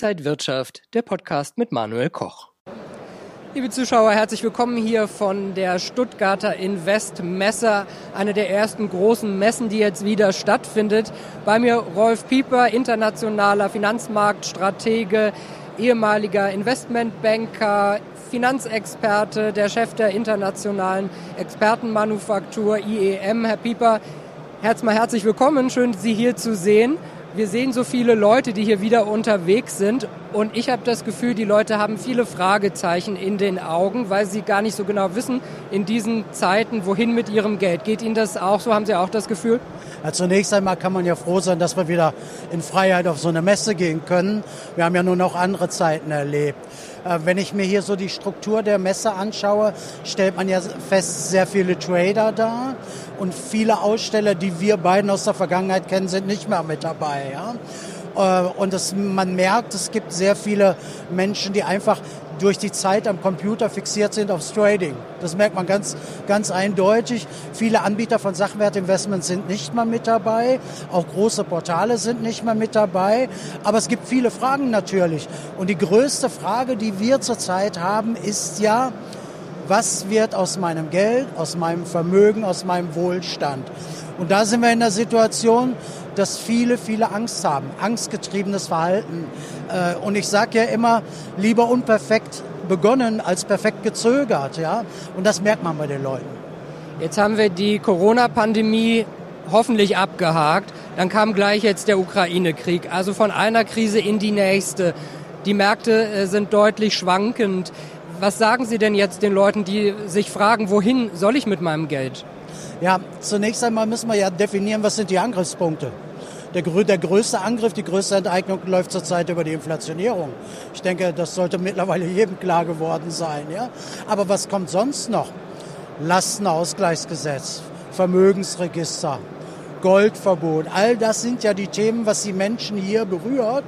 Inside Wirtschaft, der Podcast mit Manuel Koch. Liebe Zuschauer, herzlich willkommen hier von der Stuttgarter Investmesse, eine der ersten großen Messen, die jetzt wieder stattfindet. Bei mir Rolf Pieper, internationaler Finanzmarktstratege, ehemaliger Investmentbanker, Finanzexperte, der Chef der internationalen Expertenmanufaktur IEM. Herr Pieper, herzlich willkommen, schön Sie hier zu sehen wir sehen so viele Leute, die hier wieder unterwegs sind und ich habe das Gefühl, die Leute haben viele Fragezeichen in den Augen, weil sie gar nicht so genau wissen in diesen Zeiten, wohin mit ihrem Geld. Geht Ihnen das auch so? Haben Sie auch das Gefühl? Ja, zunächst einmal kann man ja froh sein, dass wir wieder in Freiheit auf so eine Messe gehen können. Wir haben ja nur noch andere Zeiten erlebt. Äh, wenn ich mir hier so die Struktur der Messe anschaue, stellt man ja fest, sehr viele Trader da und viele Aussteller, die wir beiden aus der Vergangenheit kennen, sind nicht mehr mit dabei. Ja? Äh, und das, man merkt, es gibt sehr viele Menschen, die einfach durch die Zeit am Computer fixiert sind aufs Trading. Das merkt man ganz, ganz eindeutig. Viele Anbieter von Sachwertinvestments sind nicht mehr mit dabei. Auch große Portale sind nicht mehr mit dabei. Aber es gibt viele Fragen natürlich. Und die größte Frage, die wir zurzeit haben, ist ja, was wird aus meinem Geld, aus meinem Vermögen, aus meinem Wohlstand? Und da sind wir in der Situation, dass viele, viele Angst haben, angstgetriebenes Verhalten. Äh, und ich sage ja immer, lieber unperfekt begonnen als perfekt gezögert. Ja? Und das merkt man bei den Leuten. Jetzt haben wir die Corona-Pandemie hoffentlich abgehakt. Dann kam gleich jetzt der Ukraine-Krieg. Also von einer Krise in die nächste. Die Märkte äh, sind deutlich schwankend. Was sagen Sie denn jetzt den Leuten, die sich fragen, wohin soll ich mit meinem Geld? Ja, zunächst einmal müssen wir ja definieren, was sind die Angriffspunkte. Der, der größte Angriff, die größte Enteignung läuft zurzeit über die Inflationierung. Ich denke, das sollte mittlerweile jedem klar geworden sein. Ja? Aber was kommt sonst noch? Lastenausgleichsgesetz, Vermögensregister, Goldverbot. All das sind ja die Themen, was die Menschen hier berührt.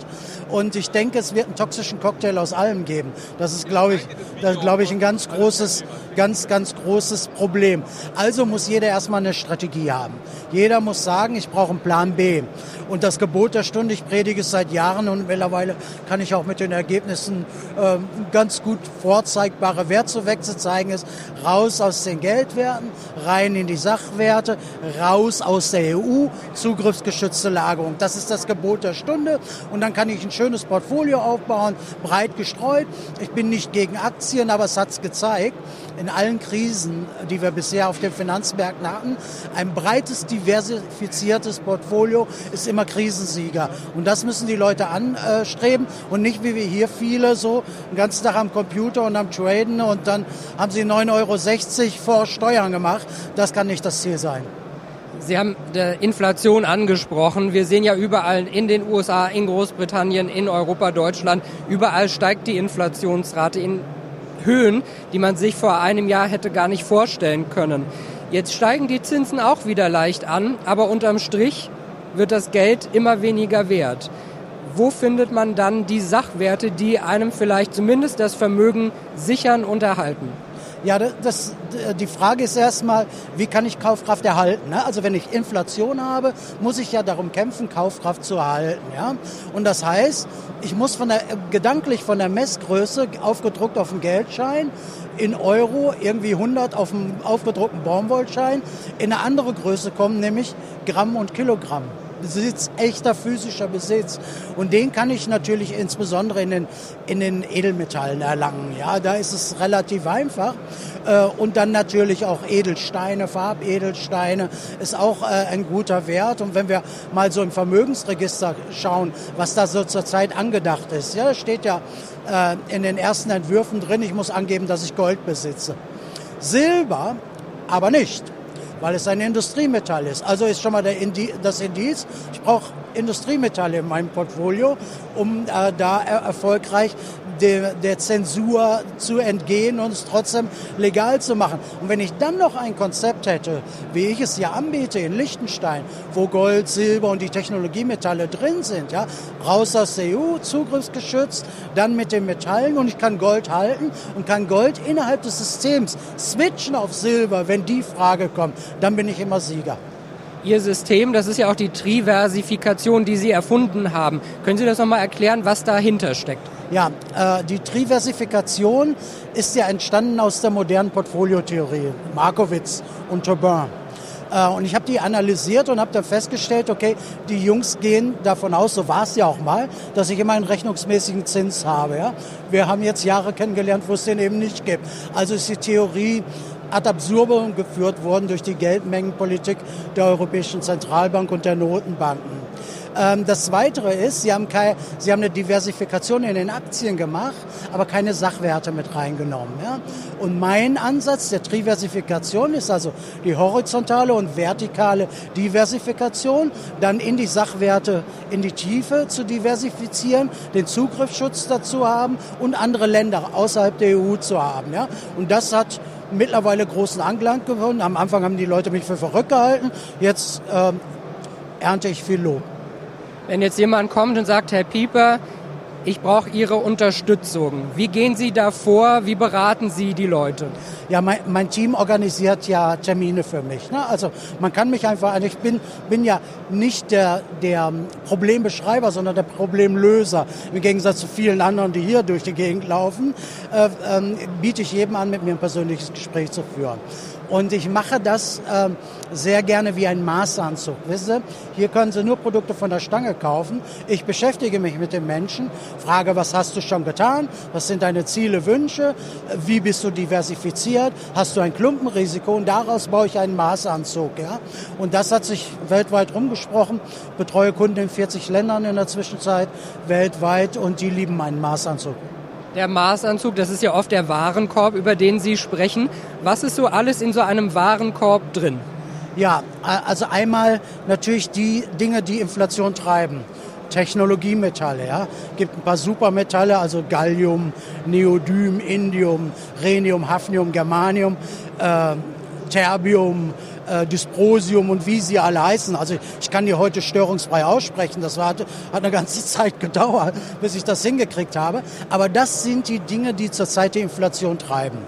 Und ich denke, es wird einen toxischen Cocktail aus allem geben. Das ist, glaube ich, das glaube ich, ein ganz großes, ganz, ganz großes Problem. Also muss jeder erstmal eine Strategie haben. Jeder muss sagen, ich brauche einen Plan B. Und das Gebot der Stunde, ich predige es seit Jahren und mittlerweile kann ich auch mit den Ergebnissen äh, ganz gut vorzeigbare Wertzuwächse zeigen, ist raus aus den Geldwerten, rein in die Sachwerte, raus aus der EU, zugriffsgeschützte Lagerung. Das ist das Gebot der Stunde und dann kann ich ein schönes Portfolio aufbauen, breit gestreut. Ich bin nicht gegen Aktien, aber es hat es gezeigt, in allen Krisen, die wir bisher auf den Finanzmärkten hatten, ein breites, diversifiziertes Portfolio ist immer Krisensieger. Und das müssen die Leute anstreben und nicht wie wir hier viele so den ganzen Tag am Computer und am Traden und dann haben sie 9,60 Euro vor Steuern gemacht. Das kann nicht das Ziel sein. Sie haben die Inflation angesprochen. Wir sehen ja überall in den USA, in Großbritannien, in Europa, Deutschland, überall steigt die Inflationsrate in Höhen, die man sich vor einem Jahr hätte gar nicht vorstellen können. Jetzt steigen die Zinsen auch wieder leicht an, aber unterm Strich wird das Geld immer weniger wert. Wo findet man dann die Sachwerte, die einem vielleicht zumindest das Vermögen sichern und erhalten? Ja, das, die Frage ist erstmal, wie kann ich Kaufkraft erhalten? Ne? Also wenn ich Inflation habe, muss ich ja darum kämpfen, Kaufkraft zu erhalten. Ja? Und das heißt, ich muss von der, gedanklich von der Messgröße aufgedruckt auf dem Geldschein in Euro irgendwie 100 auf dem aufgedruckten Baumwollschein in eine andere Größe kommen, nämlich Gramm und Kilogramm. Besitz, echter physischer Besitz. Und den kann ich natürlich insbesondere in den, in den Edelmetallen erlangen. Ja, da ist es relativ einfach. Äh, und dann natürlich auch Edelsteine, Farbedelsteine ist auch äh, ein guter Wert. Und wenn wir mal so im Vermögensregister schauen, was da so zurzeit angedacht ist, ja, steht ja äh, in den ersten Entwürfen drin, ich muss angeben, dass ich Gold besitze. Silber aber nicht weil es ein Industriemetall ist. Also ist schon mal Indi das Indiz, ich brauche Industriemetalle in meinem Portfolio, um äh, da er erfolgreich der, der Zensur zu entgehen und es trotzdem legal zu machen. Und wenn ich dann noch ein Konzept hätte, wie ich es ja anbiete in Liechtenstein, wo Gold, Silber und die Technologiemetalle drin sind, ja, raus aus der EU, zugriffsgeschützt, dann mit den Metallen und ich kann Gold halten und kann Gold innerhalb des Systems switchen auf Silber, wenn die Frage kommt, dann bin ich immer Sieger. Ihr System, das ist ja auch die Triversifikation, die Sie erfunden haben. Können Sie das nochmal erklären, was dahinter steckt? Ja, äh, die Triversifikation ist ja entstanden aus der modernen Portfoliotheorie, Markowitz und Turbin. Äh, und ich habe die analysiert und habe dann festgestellt, okay, die Jungs gehen davon aus, so war es ja auch mal, dass ich immer einen rechnungsmäßigen Zins habe. Ja? Wir haben jetzt Jahre kennengelernt, wo es den eben nicht gibt. Also ist die Theorie ad absurdum geführt worden durch die Geldmengenpolitik der Europäischen Zentralbank und der Notenbanken. Ähm, das Weitere ist, sie haben, keine, sie haben eine Diversifikation in den Aktien gemacht, aber keine Sachwerte mit reingenommen. Ja? Und mein Ansatz der Diversifikation ist also die horizontale und vertikale Diversifikation, dann in die Sachwerte in die Tiefe zu diversifizieren, den Zugriffsschutz dazu haben und andere Länder außerhalb der EU zu haben. Ja? Und das hat mittlerweile großen Anklang gewonnen. Am Anfang haben die Leute mich für verrückt gehalten. Jetzt ähm, ernte ich viel Lob. Wenn jetzt jemand kommt und sagt, Herr Pieper, ich brauche Ihre Unterstützung. Wie gehen Sie da vor? Wie beraten Sie die Leute? Ja, mein, mein Team organisiert ja Termine für mich. Ne? Also man kann mich einfach, also ich bin, bin ja nicht der, der Problembeschreiber, sondern der Problemlöser. Im Gegensatz zu vielen anderen, die hier durch die Gegend laufen, äh, äh, biete ich jedem an, mit mir ein persönliches Gespräch zu führen. Und ich mache das äh, sehr gerne wie ein Maßanzug. Wisst ihr? Hier können Sie nur Produkte von der Stange kaufen. Ich beschäftige mich mit den Menschen, frage, was hast du schon getan? Was sind deine Ziele, Wünsche? Wie bist du diversifiziert? Hast du ein Klumpenrisiko? Und daraus baue ich einen Maßanzug. Ja? Und das hat sich weltweit rumgesprochen. Betreue Kunden in 40 Ländern in der Zwischenzeit weltweit und die lieben meinen Maßanzug. Der Maßanzug, das ist ja oft der Warenkorb, über den Sie sprechen. Was ist so alles in so einem Warenkorb drin? Ja, also einmal natürlich die Dinge, die Inflation treiben. Technologiemetalle, ja. Gibt ein paar Supermetalle, also Gallium, Neodym, Indium, Rhenium, Hafnium, Germanium, äh, Terbium, äh, Dysprosium und wie sie alle heißen. Also ich kann die heute störungsfrei aussprechen. Das war, hat eine ganze Zeit gedauert, bis ich das hingekriegt habe. Aber das sind die Dinge, die zurzeit die Inflation treiben.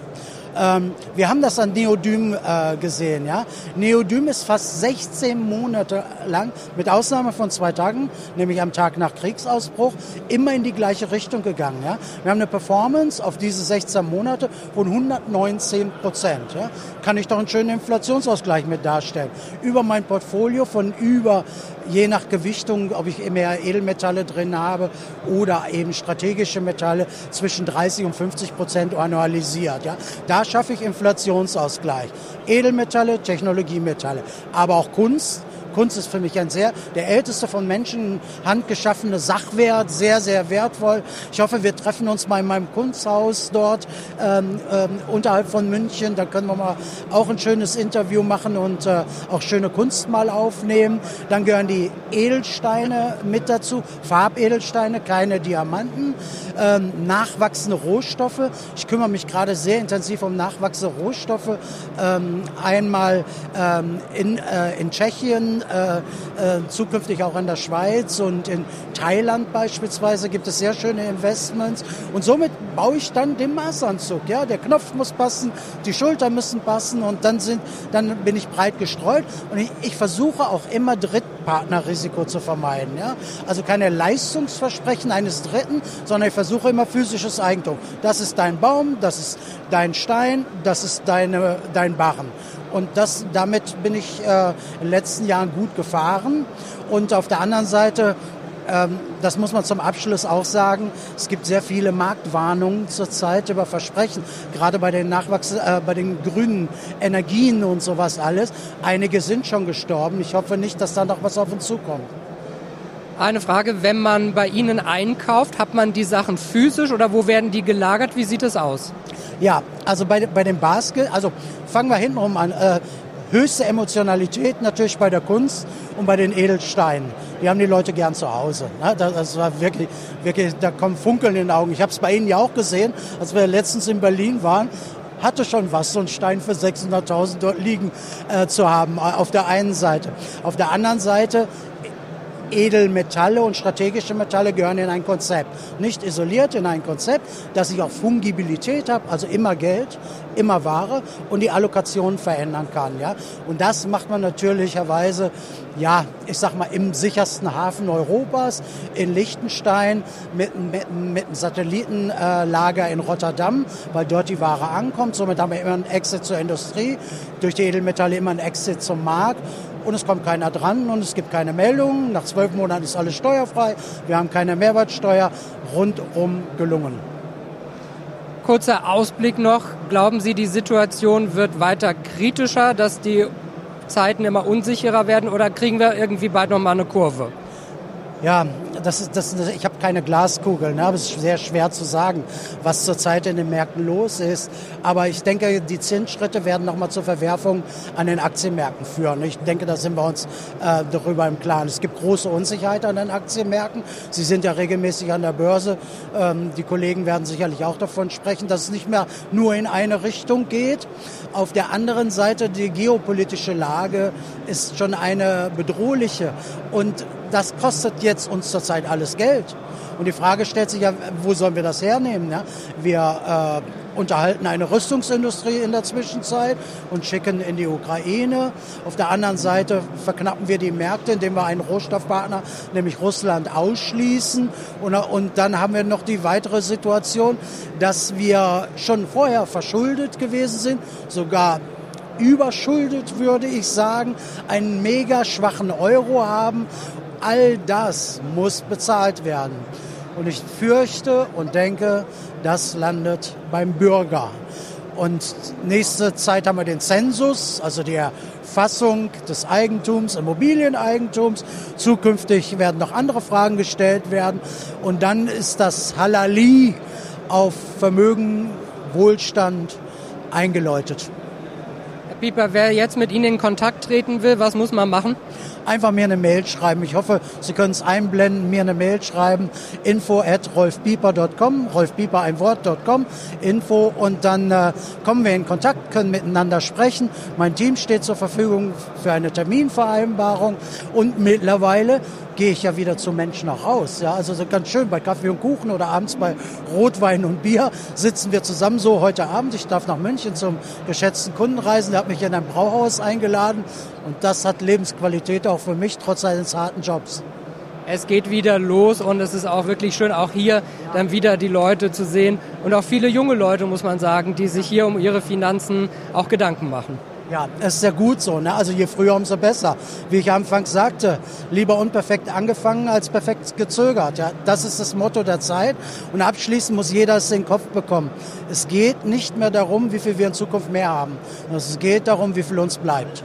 Ähm, wir haben das an Neodym äh, gesehen. Ja? Neodym ist fast 16 Monate lang, mit Ausnahme von zwei Tagen, nämlich am Tag nach Kriegsausbruch, immer in die gleiche Richtung gegangen. Ja? Wir haben eine Performance auf diese 16 Monate von 119 Prozent. Ja? Kann ich doch einen schönen Inflationsausgleich mit darstellen. Über mein Portfolio von über je nach Gewichtung, ob ich mehr Edelmetalle drin habe oder eben strategische Metalle, zwischen 30 und 50 Prozent annualisiert. Ja. Da schaffe ich Inflationsausgleich. Edelmetalle, Technologiemetalle, aber auch Kunst, Kunst ist für mich ein sehr, der älteste von Menschen handgeschaffene Sachwert, sehr, sehr wertvoll. Ich hoffe, wir treffen uns mal in meinem Kunsthaus dort ähm, ähm, unterhalb von München. Da können wir mal auch ein schönes Interview machen und äh, auch schöne Kunst mal aufnehmen. Dann gehören die Edelsteine mit dazu, Farbedelsteine, keine Diamanten, ähm, nachwachsende Rohstoffe. Ich kümmere mich gerade sehr intensiv um nachwachsende Rohstoffe. Ähm, einmal ähm, in, äh, in Tschechien, äh, äh, zukünftig auch in der Schweiz und in Thailand beispielsweise gibt es sehr schöne Investments. Und somit baue ich dann den Maßanzug. Ja, der Knopf muss passen, die Schultern müssen passen und dann sind, dann bin ich breit gestreut. Und ich, ich versuche auch immer Drittpartnerrisiko zu vermeiden. Ja, also keine Leistungsversprechen eines Dritten, sondern ich versuche immer physisches Eigentum. Das ist dein Baum, das ist dein Stein, das ist deine, dein Barren. Und das, damit bin ich äh, in den letzten Jahren gut gefahren. Und auf der anderen Seite, ähm, das muss man zum Abschluss auch sagen, es gibt sehr viele Marktwarnungen zurzeit über Versprechen, gerade bei den Nachwachs, äh, bei den grünen Energien und sowas alles. Einige sind schon gestorben. Ich hoffe nicht, dass da noch was auf uns zukommt. Eine Frage, wenn man bei Ihnen einkauft, hat man die Sachen physisch oder wo werden die gelagert? Wie sieht es aus? Ja, also bei, bei dem Basket, also fangen wir hintenrum an. Äh, höchste Emotionalität natürlich bei der Kunst und bei den Edelsteinen. Die haben die Leute gern zu Hause. Ne? Das war wirklich, wirklich, da kommen Funkeln in den Augen. Ich habe es bei Ihnen ja auch gesehen, als wir letztens in Berlin waren hatte schon was, so einen Stein für 600.000 dort liegen äh, zu haben, auf der einen Seite. Auf der anderen Seite Edelmetalle und strategische Metalle gehören in ein Konzept. Nicht isoliert in ein Konzept, dass ich auch Fungibilität habe, also immer Geld, immer Ware und die Allokation verändern kann. Ja? Und das macht man natürlicherweise, ja, ich sag mal, im sichersten Hafen Europas, in Liechtenstein, mit, mit, mit einem Satellitenlager in Rotterdam, weil dort die Ware ankommt. Somit haben wir immer einen Exit zur Industrie, durch die Edelmetalle immer einen Exit zum Markt und es kommt keiner dran und es gibt keine Meldungen. Nach zwölf Monaten ist alles steuerfrei. Wir haben keine Mehrwertsteuer. Rundum gelungen. Kurzer Ausblick noch. Glauben Sie, die Situation wird weiter kritischer, dass die Zeiten immer unsicherer werden oder kriegen wir irgendwie bald nochmal eine Kurve? Ja, das ist, das, ich habe keine Glaskugel, ne, aber es ist sehr schwer zu sagen, was zurzeit in den Märkten los ist. Aber ich denke, die Zinsschritte werden nochmal zur Verwerfung an den Aktienmärkten führen. Ich denke, da sind wir uns äh, darüber im Klaren. Es gibt große Unsicherheit an den Aktienmärkten. Sie sind ja regelmäßig an der Börse. Ähm, die Kollegen werden sicherlich auch davon sprechen, dass es nicht mehr nur in eine Richtung geht. Auf der anderen Seite, die geopolitische Lage ist schon eine bedrohliche. Und das kostet jetzt uns zurzeit alles Geld. Und die Frage stellt sich ja, wo sollen wir das hernehmen? Ja? Wir äh, unterhalten eine Rüstungsindustrie in der Zwischenzeit und schicken in die Ukraine. Auf der anderen Seite verknappen wir die Märkte, indem wir einen Rohstoffpartner, nämlich Russland, ausschließen. Und, und dann haben wir noch die weitere Situation, dass wir schon vorher verschuldet gewesen sind, sogar überschuldet, würde ich sagen, einen mega schwachen Euro haben all das muss bezahlt werden. Und ich fürchte und denke, das landet beim Bürger. Und nächste Zeit haben wir den Zensus, also die Erfassung des Eigentums, Immobilieneigentums. Zukünftig werden noch andere Fragen gestellt werden. Und dann ist das Halali auf Vermögen, Wohlstand eingeläutet. Pieper, wer jetzt mit Ihnen in Kontakt treten will, was muss man machen? einfach mir eine Mail schreiben. Ich hoffe, Sie können es einblenden, mir eine Mail schreiben. Info at rolfbieper.com, rolfbieper ein Wort.com, Info und dann äh, kommen wir in Kontakt, können miteinander sprechen. Mein Team steht zur Verfügung für eine Terminvereinbarung und mittlerweile gehe ich ja wieder zu Menschen auch raus. Ja, also so ganz schön bei Kaffee und Kuchen oder abends bei Rotwein und Bier sitzen wir zusammen so heute Abend. Ich darf nach München zum geschätzten Kunden reisen. Der hat mich in ein Brauhaus eingeladen und das hat Lebensqualität auch für mich trotz eines harten Jobs. Es geht wieder los und es ist auch wirklich schön, auch hier dann wieder die Leute zu sehen und auch viele junge Leute, muss man sagen, die sich hier um ihre Finanzen auch Gedanken machen. Ja, es ist ja gut so. Ne? Also je früher, umso besser. Wie ich anfangs sagte, lieber unperfekt angefangen als perfekt gezögert. Ja? Das ist das Motto der Zeit. Und abschließend muss jeder es in den Kopf bekommen. Es geht nicht mehr darum, wie viel wir in Zukunft mehr haben. Es geht darum, wie viel uns bleibt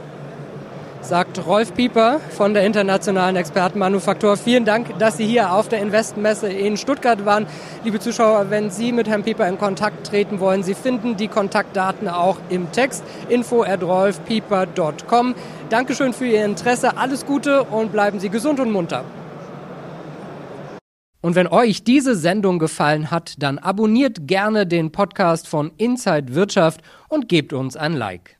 sagt Rolf Pieper von der Internationalen Expertenmanufaktur. Vielen Dank, dass Sie hier auf der Investmesse in Stuttgart waren. Liebe Zuschauer, wenn Sie mit Herrn Pieper in Kontakt treten wollen, Sie finden die Kontaktdaten auch im Text info at rolfpieper.com. Dankeschön für Ihr Interesse, alles Gute und bleiben Sie gesund und munter. Und wenn euch diese Sendung gefallen hat, dann abonniert gerne den Podcast von Inside Wirtschaft und gebt uns ein Like.